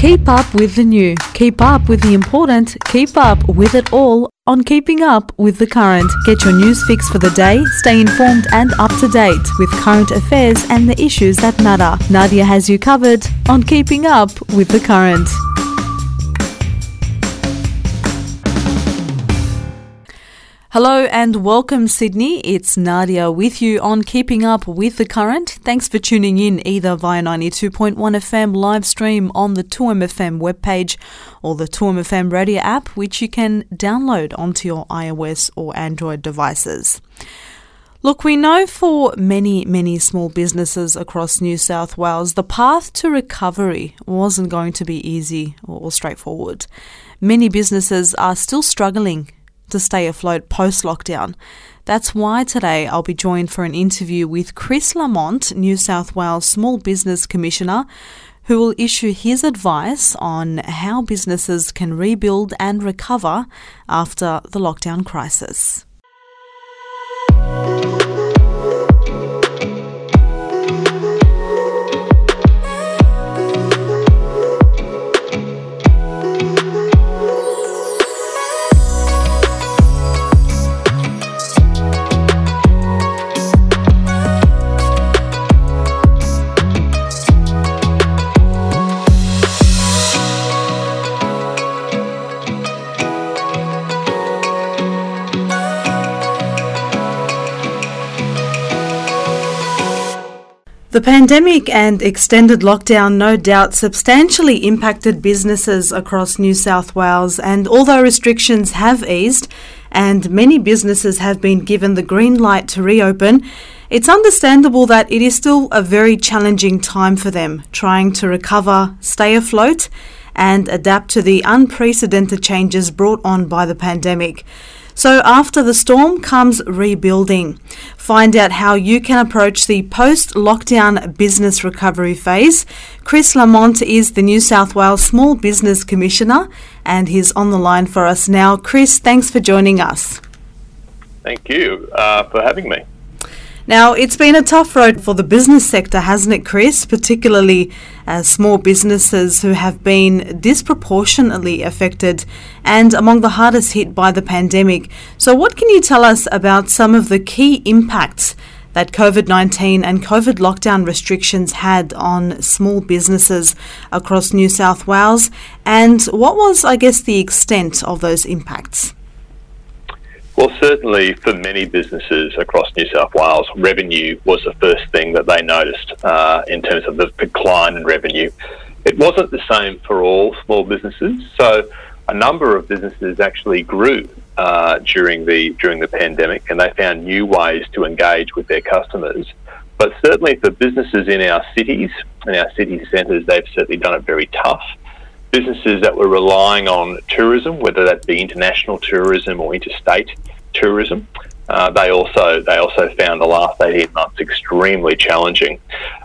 Keep up with the new, keep up with the important, keep up with it all on Keeping Up with the Current. Get your news fix for the day, stay informed and up to date with current affairs and the issues that matter. Nadia has you covered on Keeping Up with the Current. Hello and welcome, Sydney. It's Nadia with you on Keeping Up with the Current. Thanks for tuning in either via 92.1 FM live stream on the 2MFM webpage or the 2MFM radio app, which you can download onto your iOS or Android devices. Look, we know for many, many small businesses across New South Wales, the path to recovery wasn't going to be easy or straightforward. Many businesses are still struggling to stay afloat post lockdown. That's why today I'll be joined for an interview with Chris Lamont, New South Wales Small Business Commissioner, who will issue his advice on how businesses can rebuild and recover after the lockdown crisis. Pandemic and extended lockdown no doubt substantially impacted businesses across New South Wales, and although restrictions have eased and many businesses have been given the green light to reopen, it's understandable that it is still a very challenging time for them, trying to recover, stay afloat, and adapt to the unprecedented changes brought on by the pandemic. So, after the storm comes rebuilding. Find out how you can approach the post lockdown business recovery phase. Chris Lamont is the New South Wales Small Business Commissioner and he's on the line for us now. Chris, thanks for joining us. Thank you uh, for having me. Now, it's been a tough road for the business sector, hasn't it, Chris? Particularly as small businesses who have been disproportionately affected and among the hardest hit by the pandemic. So, what can you tell us about some of the key impacts that COVID 19 and COVID lockdown restrictions had on small businesses across New South Wales? And what was, I guess, the extent of those impacts? Well, certainly for many businesses across New South Wales, revenue was the first thing that they noticed uh, in terms of the decline in revenue. It wasn't the same for all small businesses, so a number of businesses actually grew uh, during the during the pandemic, and they found new ways to engage with their customers. But certainly for businesses in our cities, in our city centres, they've certainly done it very tough businesses that were relying on tourism, whether that be international tourism or interstate tourism. Uh, they also they also found the last 18 months extremely challenging.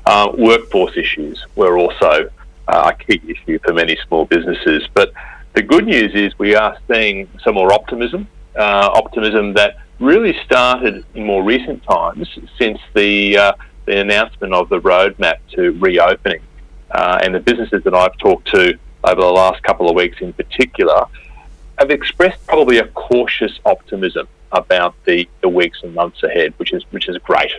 Uh, workforce issues were also uh, a key issue for many small businesses. But the good news is we are seeing some more optimism, uh, optimism that really started in more recent times since the uh, the announcement of the roadmap to reopening. Uh, and the businesses that I've talked to over the last couple of weeks in particular have expressed probably a cautious optimism about the, the weeks and months ahead, which is which is great.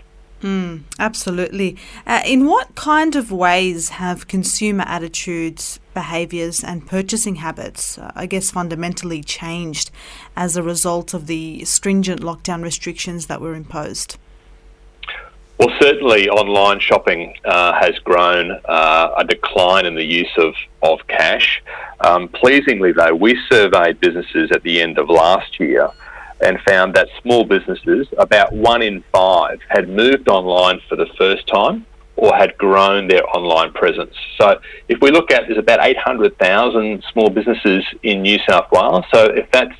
Mm, absolutely. Uh, in what kind of ways have consumer attitudes, behaviours, and purchasing habits, uh, I guess, fundamentally changed as a result of the stringent lockdown restrictions that were imposed? Well, certainly online shopping uh, has grown uh, a decline in the use of, of cash. Um, pleasingly, though, we surveyed businesses at the end of last year and found that small businesses, about one in five, had moved online for the first time or had grown their online presence. So if we look at, there's about 800,000 small businesses in New South Wales. So if that's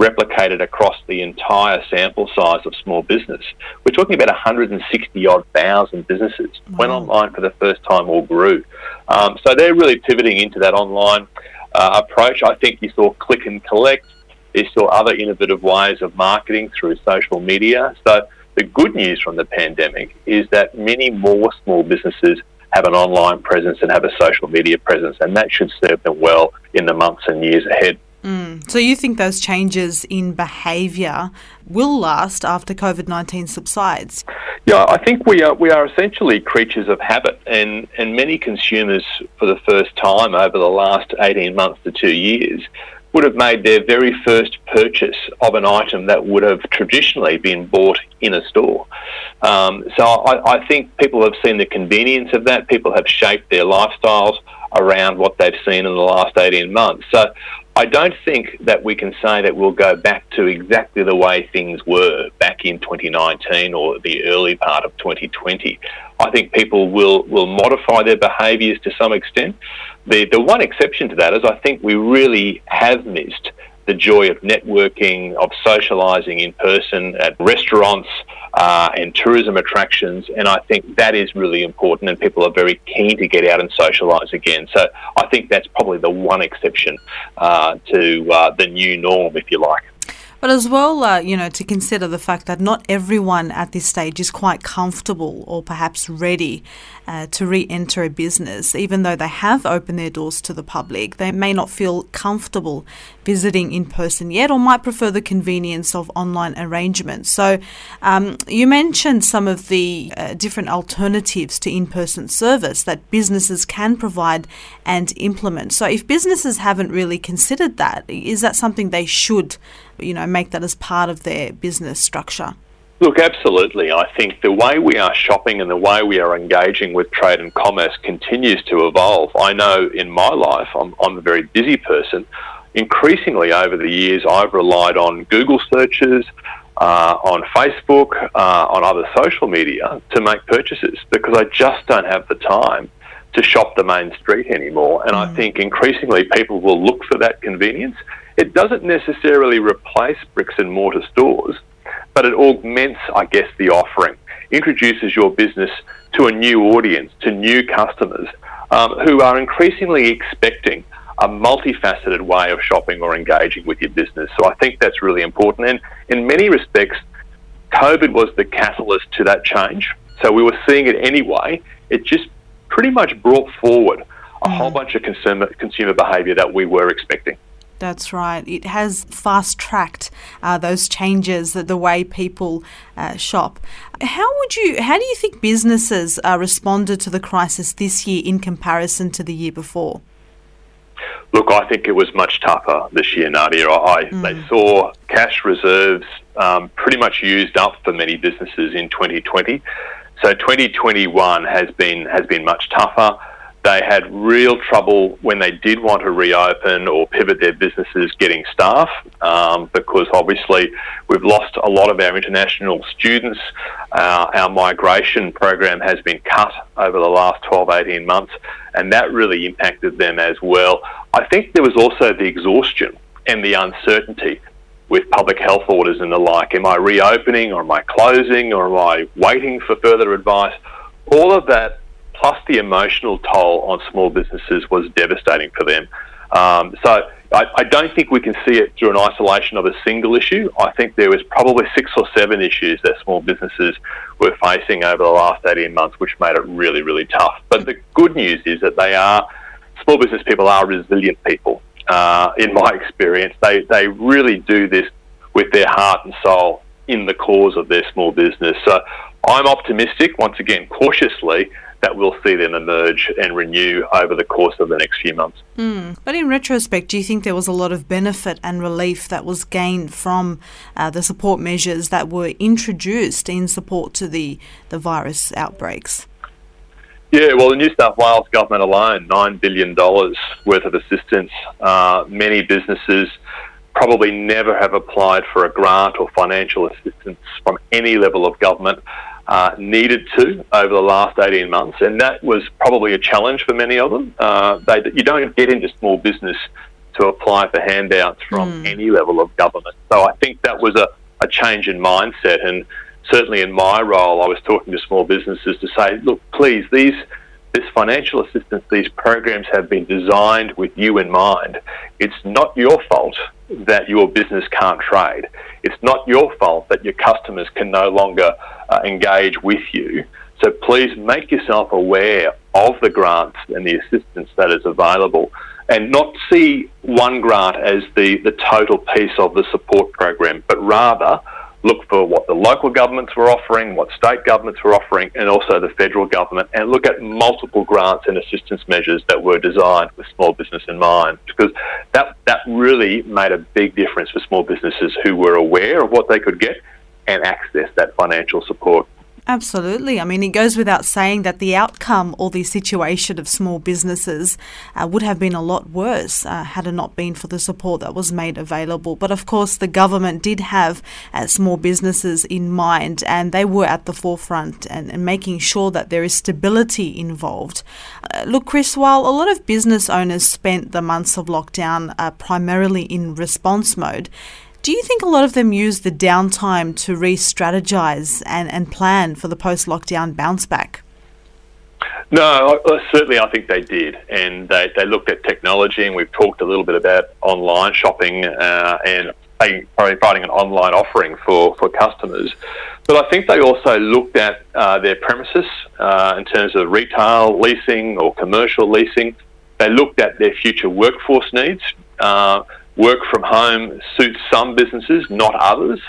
replicated across the entire sample size of small business. We're talking about 160 odd thousand businesses wow. went online for the first time or grew. Um, so they're really pivoting into that online uh, approach. I think you saw click and collect. You saw other innovative ways of marketing through social media. So the good news from the pandemic is that many more small businesses have an online presence and have a social media presence, and that should serve them well in the months and years ahead. Mm. So you think those changes in behaviour will last after COVID nineteen subsides? Yeah, I think we are we are essentially creatures of habit, and and many consumers for the first time over the last eighteen months to two years would have made their very first purchase of an item that would have traditionally been bought in a store. Um, so I, I, think people have seen the convenience of that. People have shaped their lifestyles around what they've seen in the last 18 months. So I don't think that we can say that we'll go back to exactly the way things were back in 2019 or the early part of 2020. I think people will, will modify their behaviours to some extent. The, the one exception to that is I think we really have missed the joy of networking, of socialising in person at restaurants uh, and tourism attractions. And I think that is really important, and people are very keen to get out and socialise again. So I think that's probably the one exception uh, to uh, the new norm, if you like. But as well, uh, you know, to consider the fact that not everyone at this stage is quite comfortable or perhaps ready uh, to re enter a business, even though they have opened their doors to the public. They may not feel comfortable visiting in person yet or might prefer the convenience of online arrangements. So, um, you mentioned some of the uh, different alternatives to in person service that businesses can provide and implement. So, if businesses haven't really considered that, is that something they should? you know, make that as part of their business structure? Look, absolutely. I think the way we are shopping and the way we are engaging with trade and commerce continues to evolve. I know in my life, I'm, I'm a very busy person. Increasingly over the years, I've relied on Google searches, uh, on Facebook, uh, on other social media to make purchases because I just don't have the time to shop the main street anymore. And mm. I think increasingly people will look for that convenience it doesn't necessarily replace bricks and mortar stores, but it augments, I guess, the offering, introduces your business to a new audience, to new customers um, who are increasingly expecting a multifaceted way of shopping or engaging with your business. So I think that's really important. And in many respects, COVID was the catalyst to that change. So we were seeing it anyway. It just pretty much brought forward a mm. whole bunch of consumer, consumer behaviour that we were expecting. That's right. It has fast tracked uh, those changes, the, the way people uh, shop. How would you? How do you think businesses uh, responded to the crisis this year in comparison to the year before? Look, I think it was much tougher this year, Nadia. I, mm. They saw cash reserves um, pretty much used up for many businesses in 2020. So 2021 has been has been much tougher. They had real trouble when they did want to reopen or pivot their businesses getting staff um, because obviously we've lost a lot of our international students. Uh, our migration program has been cut over the last 12, 18 months, and that really impacted them as well. I think there was also the exhaustion and the uncertainty with public health orders and the like. Am I reopening or am I closing or am I waiting for further advice? All of that plus the emotional toll on small businesses was devastating for them. Um, so I, I, don't think we can see it through an isolation of a single issue. I think there was probably six or seven issues that small businesses were facing over the last 18 months, which made it really, really tough. But the good news is that they are, small business people are resilient people. Uh, in my experience, they, they really do this with their heart and soul in the cause of their small business. So I'm optimistic, once again, cautiously, that we'll see them emerge and renew over the course of the next few months. Mm. But in retrospect, do you think there was a lot of benefit and relief that was gained from uh, the support measures that were introduced in support to the, the virus outbreaks? Yeah, well, the New South Wales government alone, $9 billion worth of assistance. Uh, many businesses probably never have applied for a grant or financial assistance from any level of government uh, needed to over the last 18 months, and that was probably a challenge for many of them. Uh, they, you don't get into small business to apply for handouts from mm. any level of government. So I think that was a, a change in mindset, and certainly in my role, I was talking to small businesses to say, look, please, these this financial assistance, these programs have been designed with you in mind. It's not your fault that your business can't trade. It's not your fault that your customers can no longer uh, engage with you. So please make yourself aware of the grants and the assistance that is available and not see one grant as the, the total piece of the support program, but rather look for what the local governments were offering, what state governments were offering, and also the federal government, and look at multiple grants and assistance measures that were designed with small business in mind. Because that, that really made a big difference for small businesses who were aware of what they could get and access that financial support. Absolutely. I mean, it goes without saying that the outcome or the situation of small businesses uh, would have been a lot worse uh, had it not been for the support that was made available. But of course, the government did have uh, small businesses in mind and they were at the forefront and, and making sure that there is stability involved. Uh, look, Chris, while a lot of business owners spent the months of lockdown uh, primarily in response mode, do you think a lot of them use the downtime to re strategize and, and plan for the post lockdown bounce back? No, certainly I think they did. And they, they looked at technology, and we've talked a little bit about online shopping uh, and providing an online offering for, for customers. But I think they also looked at uh, their premises uh, in terms of retail leasing or commercial leasing. They looked at their future workforce needs. Uh, Work from home suits some businesses, not others.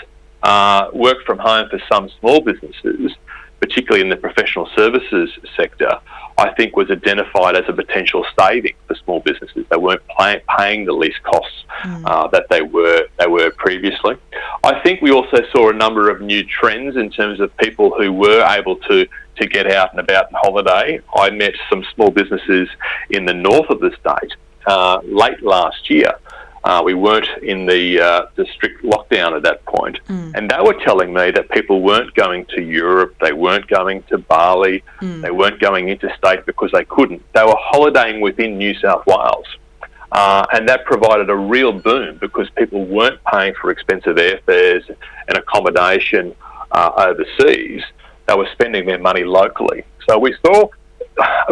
Uh, work from home for some small businesses, particularly in the professional services sector, I think was identified as a potential saving for small businesses. They weren't pay- paying the least costs mm. uh, that they were they were previously. I think we also saw a number of new trends in terms of people who were able to to get out and about and holiday. I met some small businesses in the north of the state uh, late last year uh, we weren't in the, uh, the strict lockdown at that point. Mm. And they were telling me that people weren't going to Europe, they weren't going to Bali, mm. they weren't going interstate because they couldn't. They were holidaying within New South Wales. Uh, and that provided a real boom because people weren't paying for expensive airfares and accommodation uh, overseas. They were spending their money locally. So we saw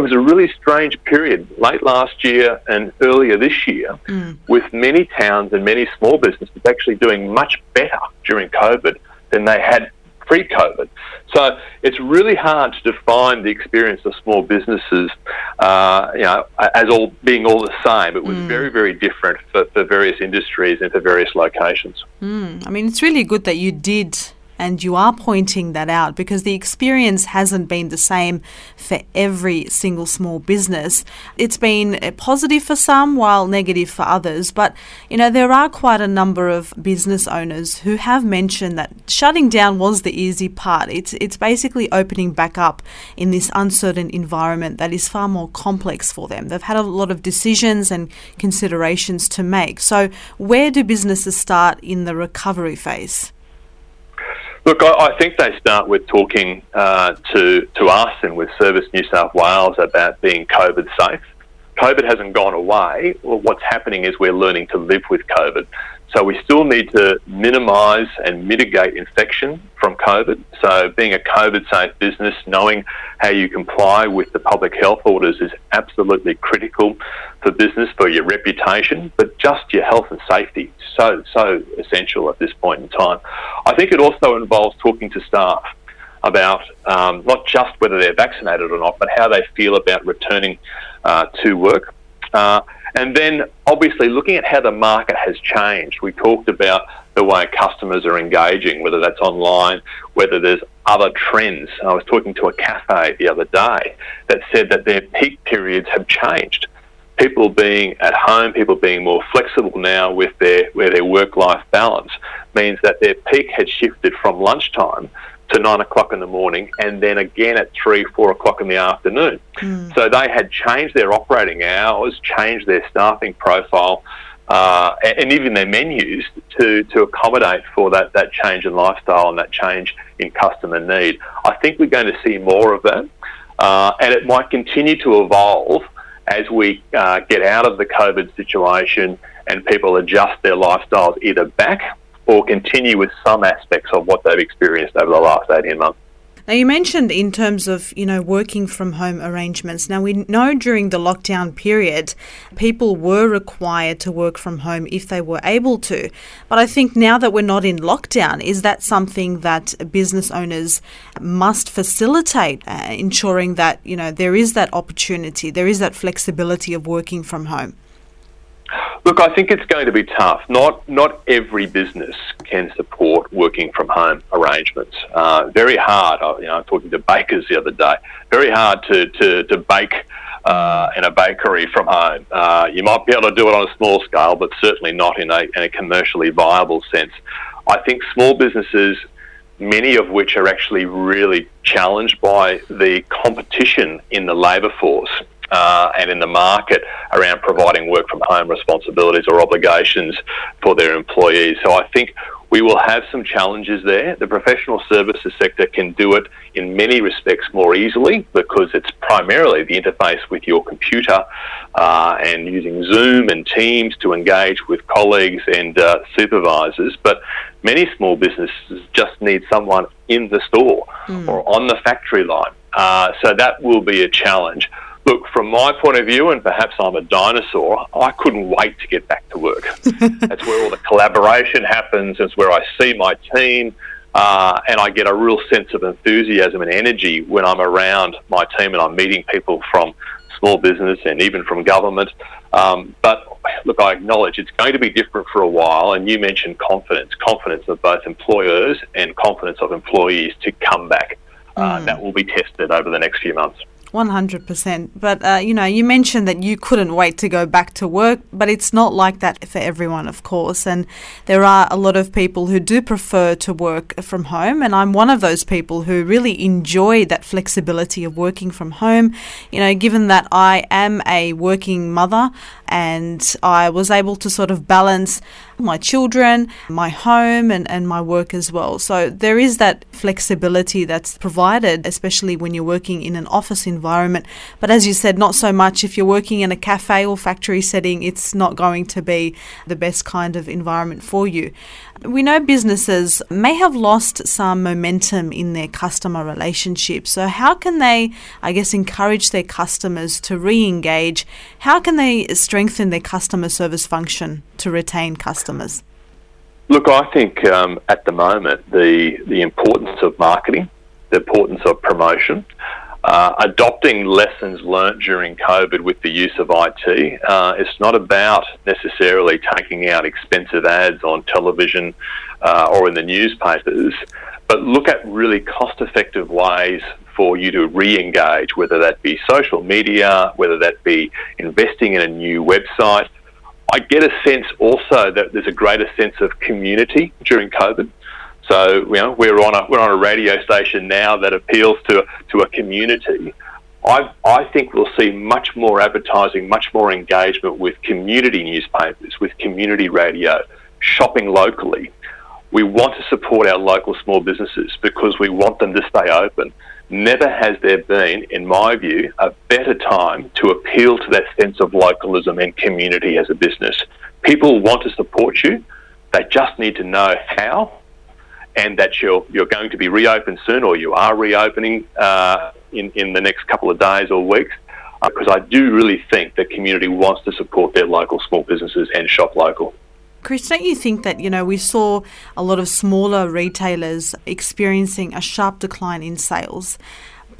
it was a really strange period late last year and earlier this year mm. with many towns and many small businesses actually doing much better during COVID than they had pre COVID. So it's really hard to define the experience of small businesses, uh, you know, as all being all the same. It was mm. very, very different for, for various industries and for various locations. Mm. I mean, it's really good that you did and you are pointing that out because the experience hasn't been the same for every single small business. It's been positive for some while negative for others. But, you know, there are quite a number of business owners who have mentioned that shutting down was the easy part. It's, it's basically opening back up in this uncertain environment that is far more complex for them. They've had a lot of decisions and considerations to make. So, where do businesses start in the recovery phase? Look, I, I, think they start with talking uh, to to us and with Service New South Wales about being COVID safe. COVID hasn't gone away. Well, what's happening is we're learning to live with COVID. So we still need to minimise and mitigate infection from COVID. So being a COVID safe business, knowing how you comply with the public health orders is absolutely critical for business, for your reputation, but just your health and safety. So, so essential at this point in time. I think it also involves talking to staff about um, not just whether they're vaccinated or not, but how they feel about returning uh, to work. Uh, and then obviously looking at how the market has changed. We talked about the way customers are engaging, whether that's online, whether there's other trends. I was talking to a cafe the other day that said that their peak periods have changed. People being at home, people being more flexible now with their, with their work-life balance means that their peak had shifted from lunchtime to nine o'clock in the morning and then again at three, four o'clock in the afternoon. Mm. So they had changed their operating hours, changed their staffing profile, uh, and even their menus to, to accommodate for that, that change in lifestyle and that change in customer need. I think we're going to see more of that, uh, and it might continue to evolve as we uh, get out of the COVID situation and people adjust their lifestyles either back or continue with some aspects of what they've experienced over the last 18 months. Now, you mentioned in terms of, you know, working from home arrangements. Now, we know during the lockdown period, people were required to work from home if they were able to. But I think now that we're not in lockdown, is that something that business owners must facilitate, uh, ensuring that, you know, there is that opportunity, there is that flexibility of working from home? Look, I think it's going to be tough. Not not every business can support working from home arrangements. Uh, very hard. I, you know, I was talking to bakers the other day. Very hard to to, to bake uh, in a bakery from home. Uh, you might be able to do it on a small scale, but certainly not in a, in a commercially viable sense. I think small businesses, many of which are actually really challenged by the competition in the labour force uh, and in the market around providing work from home responsibilities or obligations for their employees. So I think we will have some challenges there. The professional services sector can do it in many respects more easily because it's primarily the interface with your computer uh, and using Zoom and Teams to engage with colleagues and uh, supervisors. But many small businesses just need someone in the store mm. or on the factory line. Uh, so that will be a challenge. Look, from my point of view, and perhaps I'm a dinosaur, I couldn't wait to get back to work. That's where all the collaboration happens. It's where I see my team, uh, and I get a real sense of enthusiasm and energy when I'm around my team and I'm meeting people from small business and even from government. Um, but look, I acknowledge it's going to be different for a while. And you mentioned confidence, confidence of both employers and confidence of employees to come back. Uh, mm. That will be tested over the next few months. 100%. But, uh, you know, you mentioned that you couldn't wait to go back to work, but it's not like that for everyone, of course. And there are a lot of people who do prefer to work from home. And I'm one of those people who really enjoy that flexibility of working from home. You know, given that I am a working mother and I was able to sort of balance my children, my home, and, and my work as well. So there is that flexibility that's provided, especially when you're working in an office environment. But as you said, not so much if you're working in a cafe or factory setting, it's not going to be the best kind of environment for you. We know businesses may have lost some momentum in their customer relationships. So, how can they, I guess, encourage their customers to re engage? How can they strengthen their customer service function to retain customers? Look, I think um, at the moment the, the importance of marketing, the importance of promotion, uh, adopting lessons learnt during COVID with the use of IT. Uh, it's not about necessarily taking out expensive ads on television uh, or in the newspapers, but look at really cost effective ways for you to re engage, whether that be social media, whether that be investing in a new website. I get a sense also that there's a greater sense of community during COVID. So you know we're on a we're on a radio station now that appeals to to a community. I I think we'll see much more advertising, much more engagement with community newspapers, with community radio, shopping locally. We want to support our local small businesses because we want them to stay open. Never has there been, in my view, a better time to appeal to that sense of localism and community as a business. People want to support you. They just need to know how and that you're, you're going to be reopened soon or you are reopening uh, in, in the next couple of days or weeks. Because uh, I do really think the community wants to support their local small businesses and shop local. Chris, don't you think that, you know, we saw a lot of smaller retailers experiencing a sharp decline in sales?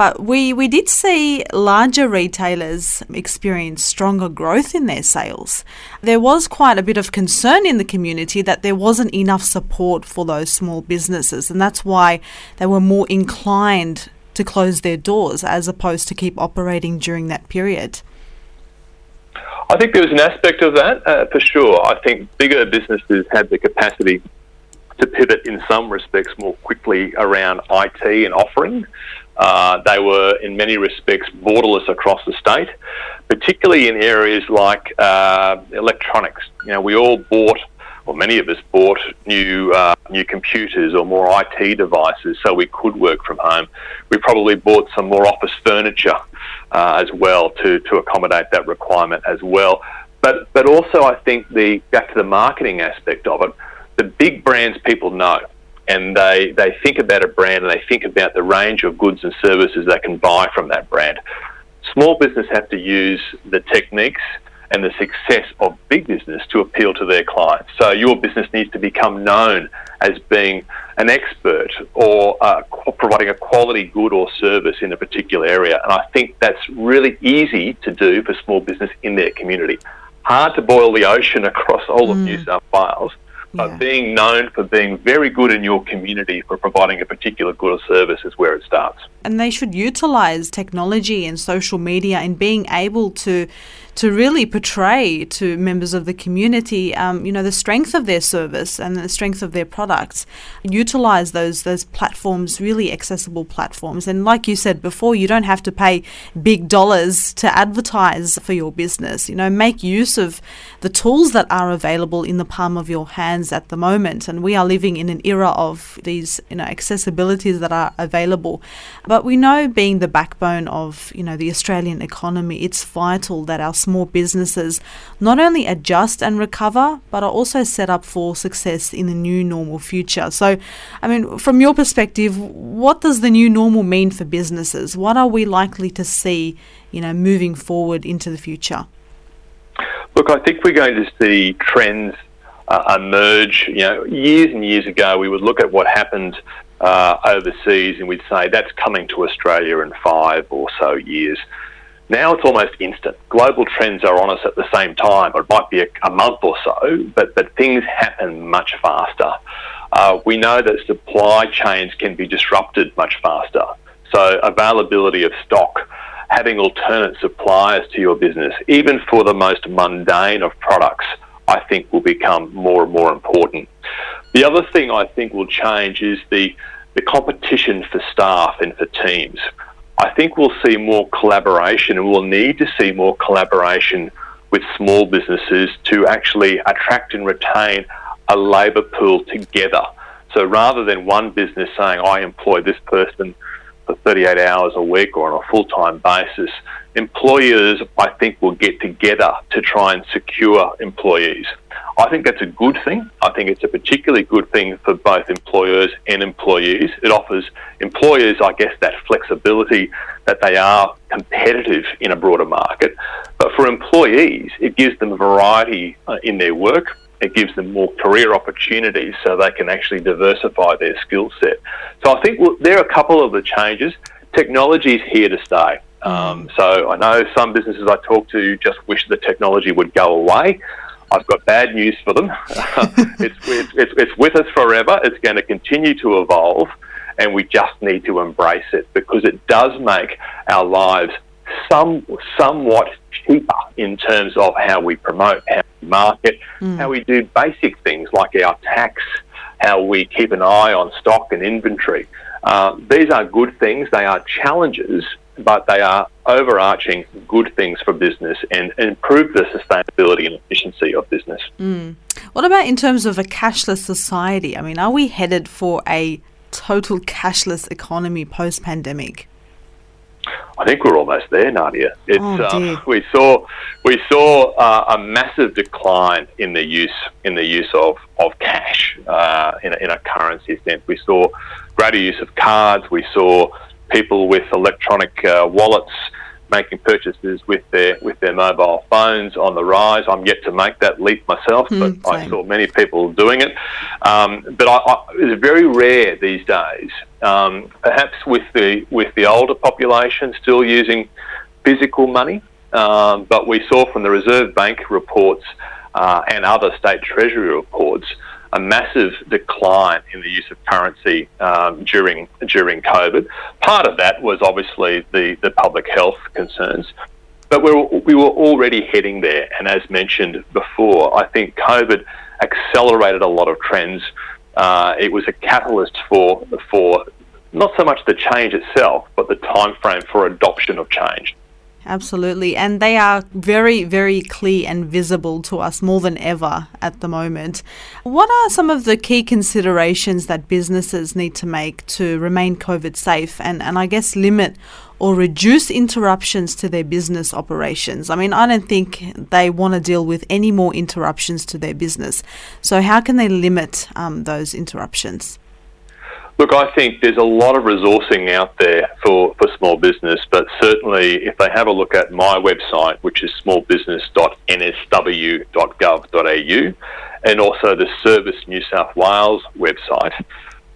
But we, we did see larger retailers experience stronger growth in their sales. There was quite a bit of concern in the community that there wasn't enough support for those small businesses, and that's why they were more inclined to close their doors as opposed to keep operating during that period. I think there was an aspect of that uh, for sure. I think bigger businesses had the capacity to pivot in some respects more quickly around IT and offering. Uh, they were, in many respects, borderless across the state, particularly in areas like uh, electronics. You know, we all bought, or many of us bought, new uh, new computers or more IT devices so we could work from home. We probably bought some more office furniture uh, as well to to accommodate that requirement as well. But but also, I think the back to the marketing aspect of it, the big brands people know and they, they think about a brand and they think about the range of goods and services they can buy from that brand. Small business have to use the techniques and the success of big business to appeal to their clients. So your business needs to become known as being an expert or uh, providing a quality good or service in a particular area. And I think that's really easy to do for small business in their community. Hard to boil the ocean across all mm. of New South Wales but yeah. being known for being very good in your community for providing a particular good or service is where it starts. And they should utilize technology and social media and being able to to really portray to members of the community, um, you know, the strength of their service and the strength of their products. Utilize those those platforms, really accessible platforms. And like you said before, you don't have to pay big dollars to advertise for your business. You know, make use of the tools that are available in the palm of your hands at the moment. And we are living in an era of these, you know, accessibilities that are available. But we know, being the backbone of, you know, the Australian economy, it's vital that our small businesses not only adjust and recover, but are also set up for success in the new normal future. So, I mean, from your perspective, what does the new normal mean for businesses? What are we likely to see, you know, moving forward into the future? Look, I think we're going to see trends uh, emerge. You know, years and years ago, we would look at what happened uh, overseas and we'd say that's coming to Australia in five or so years. Now it's almost instant. Global trends are on us at the same time. It might be a, a month or so, but, but things happen much faster. Uh, we know that supply chains can be disrupted much faster. So availability of stock, having alternate suppliers to your business, even for the most mundane of products, I think will become more and more important. The other thing I think will change is the, the competition for staff and for teams. I think we'll see more collaboration and we'll need to see more collaboration with small businesses to actually attract and retain a labour pool together. So rather than one business saying, I employ this person for 38 hours a week or on a full time basis, employers, I think, will get together to try and secure employees. I think that's a good thing. I think it's a particularly good thing for both employers and employees. It offers employers, I guess, that flexibility that they are competitive in a broader market. But for employees, it gives them variety uh, in their work. It gives them more career opportunities so they can actually diversify their skill set. So I think there are a couple of the changes. Technology is here to stay. Um, so I know some businesses I talk to just wish the technology would go away. I've got bad news for them. it's, it's, it's with us forever. It's going to continue to evolve, and we just need to embrace it because it does make our lives some somewhat cheaper in terms of how we promote, how we market, mm. how we do basic things like our tax, how we keep an eye on stock and inventory. Uh, these are good things. They are challenges, but they are overarching good things for business and, improve the sustainability and efficiency of business. Mm. What about in terms of a cashless society? I mean, are we headed for a total cashless economy post pandemic? I think we're almost there, Nadia. It's, oh, um, we saw we saw uh, a massive decline in the use in the use of of cash uh, in, a, in a currency sense. We saw greater use of cards. We saw people with electronic uh, wallets making purchases with their with their mobile phones on the rise. I'm yet to make that leap myself, mm, but I saw many people doing it. Um, but I, I, it's very rare these days. Um, perhaps with the with the older population still using physical money, um, but we saw from the Reserve Bank reports uh, and other state treasury reports a massive decline in the use of currency um, during during COVID. Part of that was obviously the, the public health concerns, but we were, we were already heading there. And as mentioned before, I think COVID accelerated a lot of trends. Uh, it was a catalyst for for not so much the change itself, but the time frame for adoption of change. Absolutely. And they are very, very clear and visible to us more than ever at the moment. What are some of the key considerations that businesses need to make to remain COVID safe and, and I guess limit or reduce interruptions to their business operations? I mean, I don't think they want to deal with any more interruptions to their business. So, how can they limit um, those interruptions? Look, I think there's a lot of resourcing out there for, for small business, but certainly if they have a look at my website, which is smallbusiness.nsw.gov.au, and also the Service New South Wales website,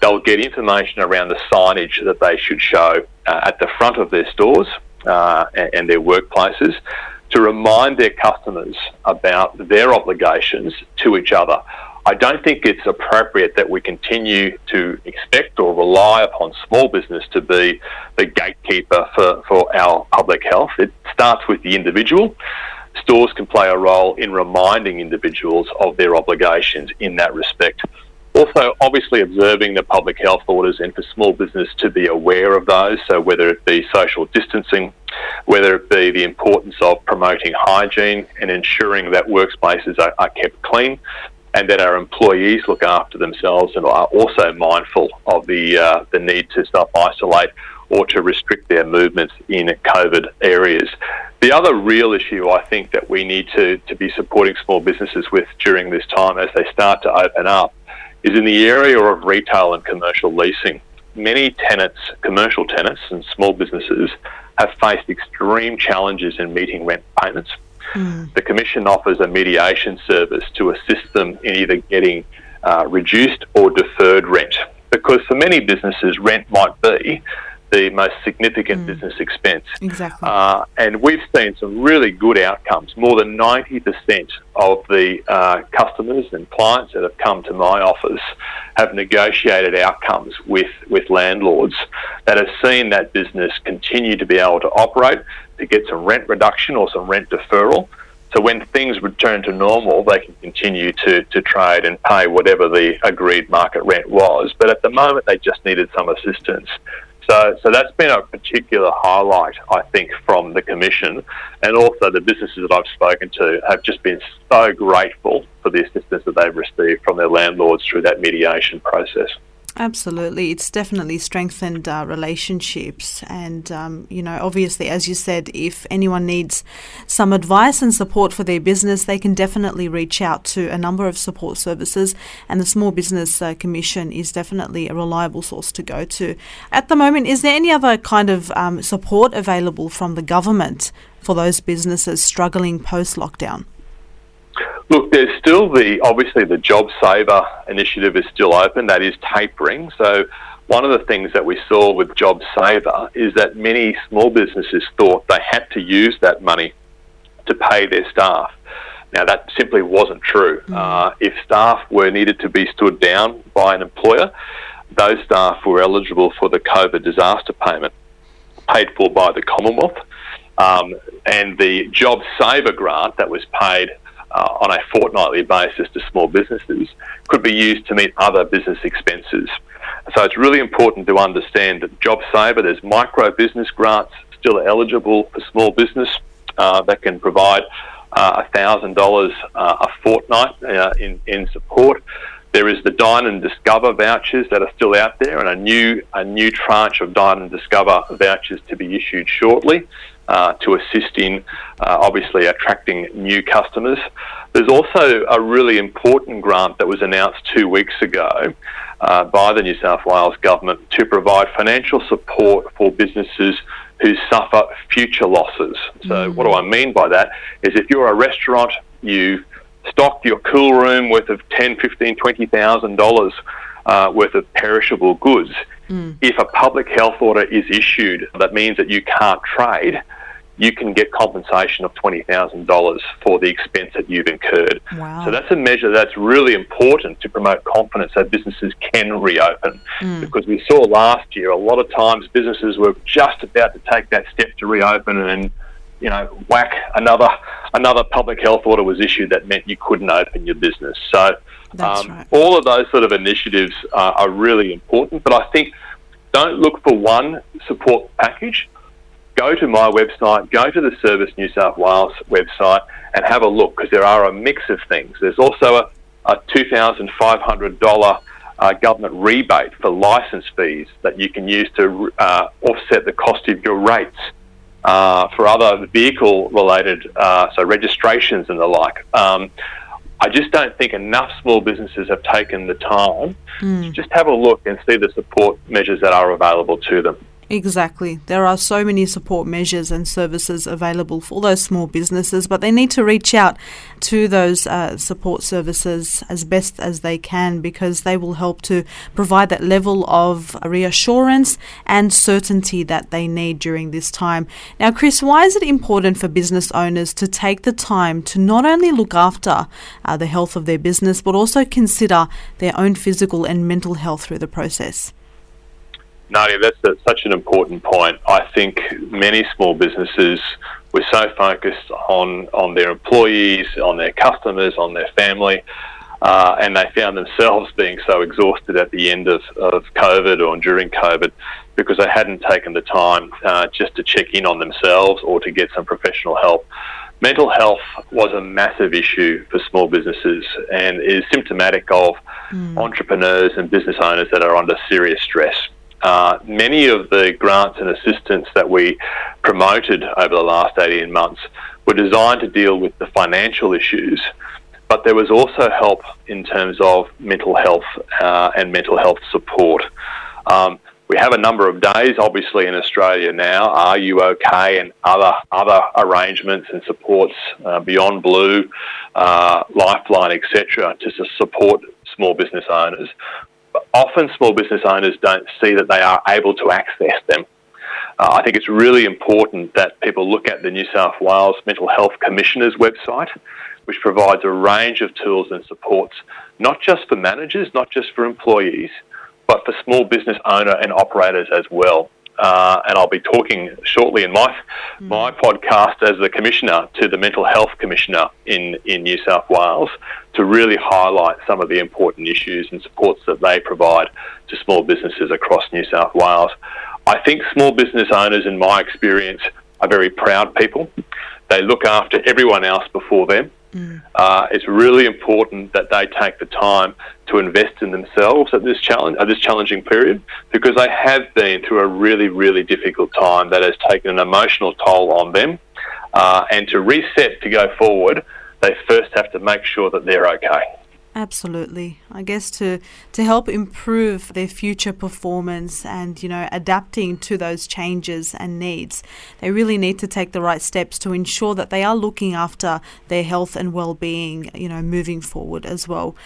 they'll get information around the signage that they should show uh, at the front of their stores uh, and, and their workplaces to remind their customers about their obligations to each other. I don't think it's appropriate that we continue to expect or rely upon small business to be the gatekeeper for, for our public health. It starts with the individual. Stores can play a role in reminding individuals of their obligations in that respect. Also, obviously, observing the public health orders and for small business to be aware of those. So, whether it be social distancing, whether it be the importance of promoting hygiene and ensuring that workspaces are, are kept clean, and that our employees look after themselves and are also mindful of the uh, the need to self isolate or to restrict their movements in COVID areas. The other real issue I think that we need to, to be supporting small businesses with during this time as they start to open up is in the area of retail and commercial leasing. Many tenants, commercial tenants and small businesses have faced extreme challenges in meeting rent payments The Commission offers a mediation service to assist them in either getting uh, reduced or deferred rent. Because for many businesses, rent might be the most significant mm. business expense. Exactly. Uh, and we've seen some really good outcomes. More than 90% of the uh, customers and clients that have come to my office have negotiated outcomes with, with landlords that have seen that business continue to be able to operate, to get some rent reduction or some rent deferral. So when things return to normal, they can continue to, to trade and pay whatever the agreed market rent was. But at the moment, they just needed some assistance. So, so that's been a particular highlight, I think, from the Commission. And also the businesses that I've spoken to have just been so grateful for the assistance that they've received from their landlords through that mediation process. Absolutely. It's definitely strengthened uh, relationships. And, um, you know, obviously, as you said, if anyone needs some advice and support for their business, they can definitely reach out to a number of support services. And the Small Business uh, Commission is definitely a reliable source to go to. At the moment, is there any other kind of um, support available from the government for those businesses struggling post lockdown? Look, there's still the obviously the Job Saver initiative is still open. That is tapering. So one of the things that we saw with Job Saver is that many small businesses thought they had to use that money to pay their staff. Now that simply wasn't true. Mm. Uh, if staff were needed to be stood down by an employer, those staff were eligible for the COVID disaster payment paid for by the Commonwealth. Um, and the Job Saver grant that was paid uh, on a fortnightly basis to small businesses could be used to meet other business expenses. So it's really important to understand that JobSaver, there's micro business grants still eligible for small business uh, that can provide uh, $1,000 uh, a fortnight uh, in, in support. There is the Dine and Discover vouchers that are still out there, and a new a new tranche of Dine and Discover vouchers to be issued shortly uh, to assist in uh, obviously attracting new customers. There's also a really important grant that was announced two weeks ago uh, by the New South Wales government to provide financial support for businesses who suffer future losses. So, mm. what do I mean by that? Is if you're a restaurant, you stock your cool room worth of ten, fifteen, twenty thousand dollars uh, worth of perishable goods. Mm. If a public health order is issued, that means that you can't trade. You can get compensation of twenty thousand dollars for the expense that you've incurred. Wow. So that's a measure that's really important to promote confidence so businesses can reopen. Mm. Because we saw last year a lot of times businesses were just about to take that step to reopen and you know, whack another another public health order was issued that meant you couldn't open your business. So um, right. all of those sort of initiatives are, are really important. But I think don't look for one support package. Go to my website, go to the Service New South Wales website, and have a look because there are a mix of things. There's also a, a $2,500 uh, government rebate for license fees that you can use to uh, offset the cost of your rates uh, for other vehicle related, uh, so registrations and the like. Um, I just don't think enough small businesses have taken the time mm. to just have a look and see the support measures that are available to them. Exactly. There are so many support measures and services available for those small businesses, but they need to reach out to those uh, support services as best as they can because they will help to provide that level of reassurance and certainty that they need during this time. Now, Chris, why is it important for business owners to take the time to not only look after uh, the health of their business, but also consider their own physical and mental health through the process? Nadia, that's a, such an important point. I think many small businesses were so focused on, on their employees, on their customers, on their family, uh, and they found themselves being so exhausted at the end of, of COVID or during COVID because they hadn't taken the time uh, just to check in on themselves or to get some professional help. Mental health was a massive issue for small businesses and is symptomatic of mm. entrepreneurs and business owners that are under serious stress. Uh, many of the grants and assistance that we promoted over the last 18 months were designed to deal with the financial issues, but there was also help in terms of mental health uh, and mental health support. Um, we have a number of days, obviously, in Australia now. Are you okay? And other other arrangements and supports uh, beyond Blue, uh, Lifeline, etc., to support small business owners often small business owners don't see that they are able to access them. Uh, I think it's really important that people look at the New South Wales Mental Health Commissioner's website, which provides a range of tools and supports, not just for managers, not just for employees, but for small business owner and operators as well. Uh, and I'll be talking shortly in my mm. my podcast as the commissioner to the mental health commissioner in in New South Wales to really highlight some of the important issues and supports that they provide to small businesses across New South Wales. I think small business owners, in my experience, are very proud people. They look after everyone else before them. Mm. Uh, it's really important that they take the time to invest in themselves at this challenge, at this challenging period, because they have been through a really, really difficult time that has taken an emotional toll on them. Uh, and to reset to go forward, they first have to make sure that they're okay. Absolutely. I guess to to help improve their future performance and you know adapting to those changes and needs, they really need to take the right steps to ensure that they are looking after their health and well-being, you know, moving forward as well.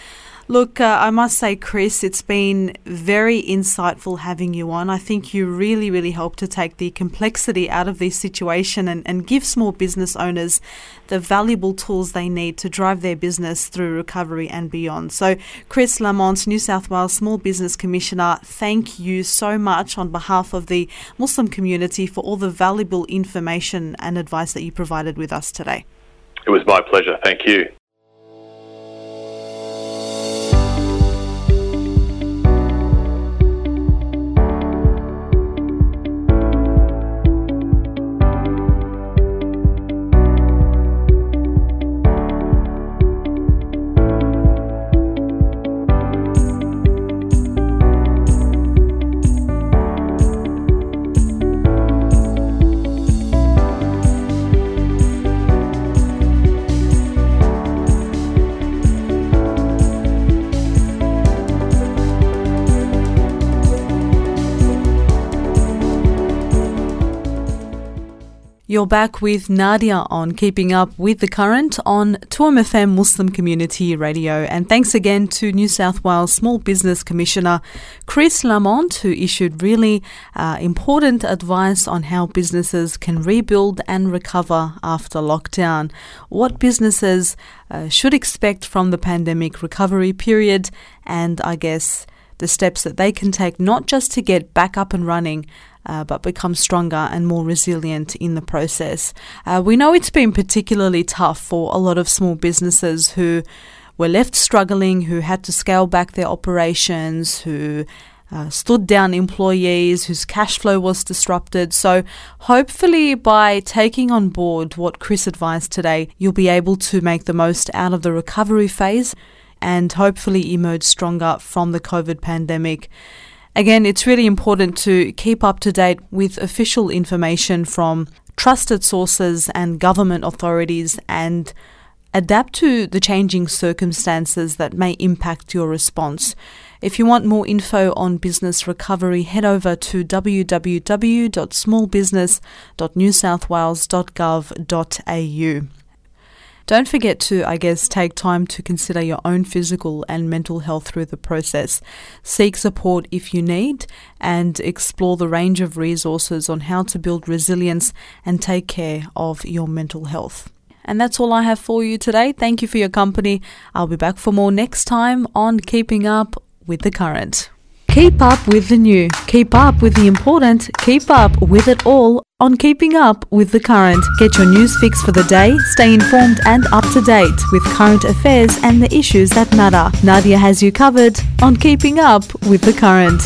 Look, uh, I must say, Chris, it's been very insightful having you on. I think you really, really help to take the complexity out of this situation and, and give small business owners the valuable tools they need to drive their business through recovery and beyond. So, Chris Lamont, New South Wales Small Business Commissioner, thank you so much on behalf of the Muslim community for all the valuable information and advice that you provided with us today. It was my pleasure. Thank you. You're back with Nadia on Keeping Up with the Current on 2MFM Muslim Community Radio. And thanks again to New South Wales Small Business Commissioner Chris Lamont, who issued really uh, important advice on how businesses can rebuild and recover after lockdown, what businesses uh, should expect from the pandemic recovery period, and I guess the steps that they can take not just to get back up and running, uh, but become stronger and more resilient in the process. Uh, we know it's been particularly tough for a lot of small businesses who were left struggling, who had to scale back their operations, who uh, stood down employees whose cash flow was disrupted. So, hopefully, by taking on board what Chris advised today, you'll be able to make the most out of the recovery phase and hopefully emerge stronger from the COVID pandemic. Again, it's really important to keep up to date with official information from trusted sources and government authorities and adapt to the changing circumstances that may impact your response. If you want more info on business recovery, head over to www.smallbusiness.newsouthwales.gov.au. Don't forget to, I guess, take time to consider your own physical and mental health through the process. Seek support if you need and explore the range of resources on how to build resilience and take care of your mental health. And that's all I have for you today. Thank you for your company. I'll be back for more next time on Keeping Up with the Current. Keep up with the new. Keep up with the important. Keep up with it all on Keeping Up with the Current. Get your news fix for the day, stay informed and up to date with current affairs and the issues that matter. Nadia has you covered on Keeping Up with the Current.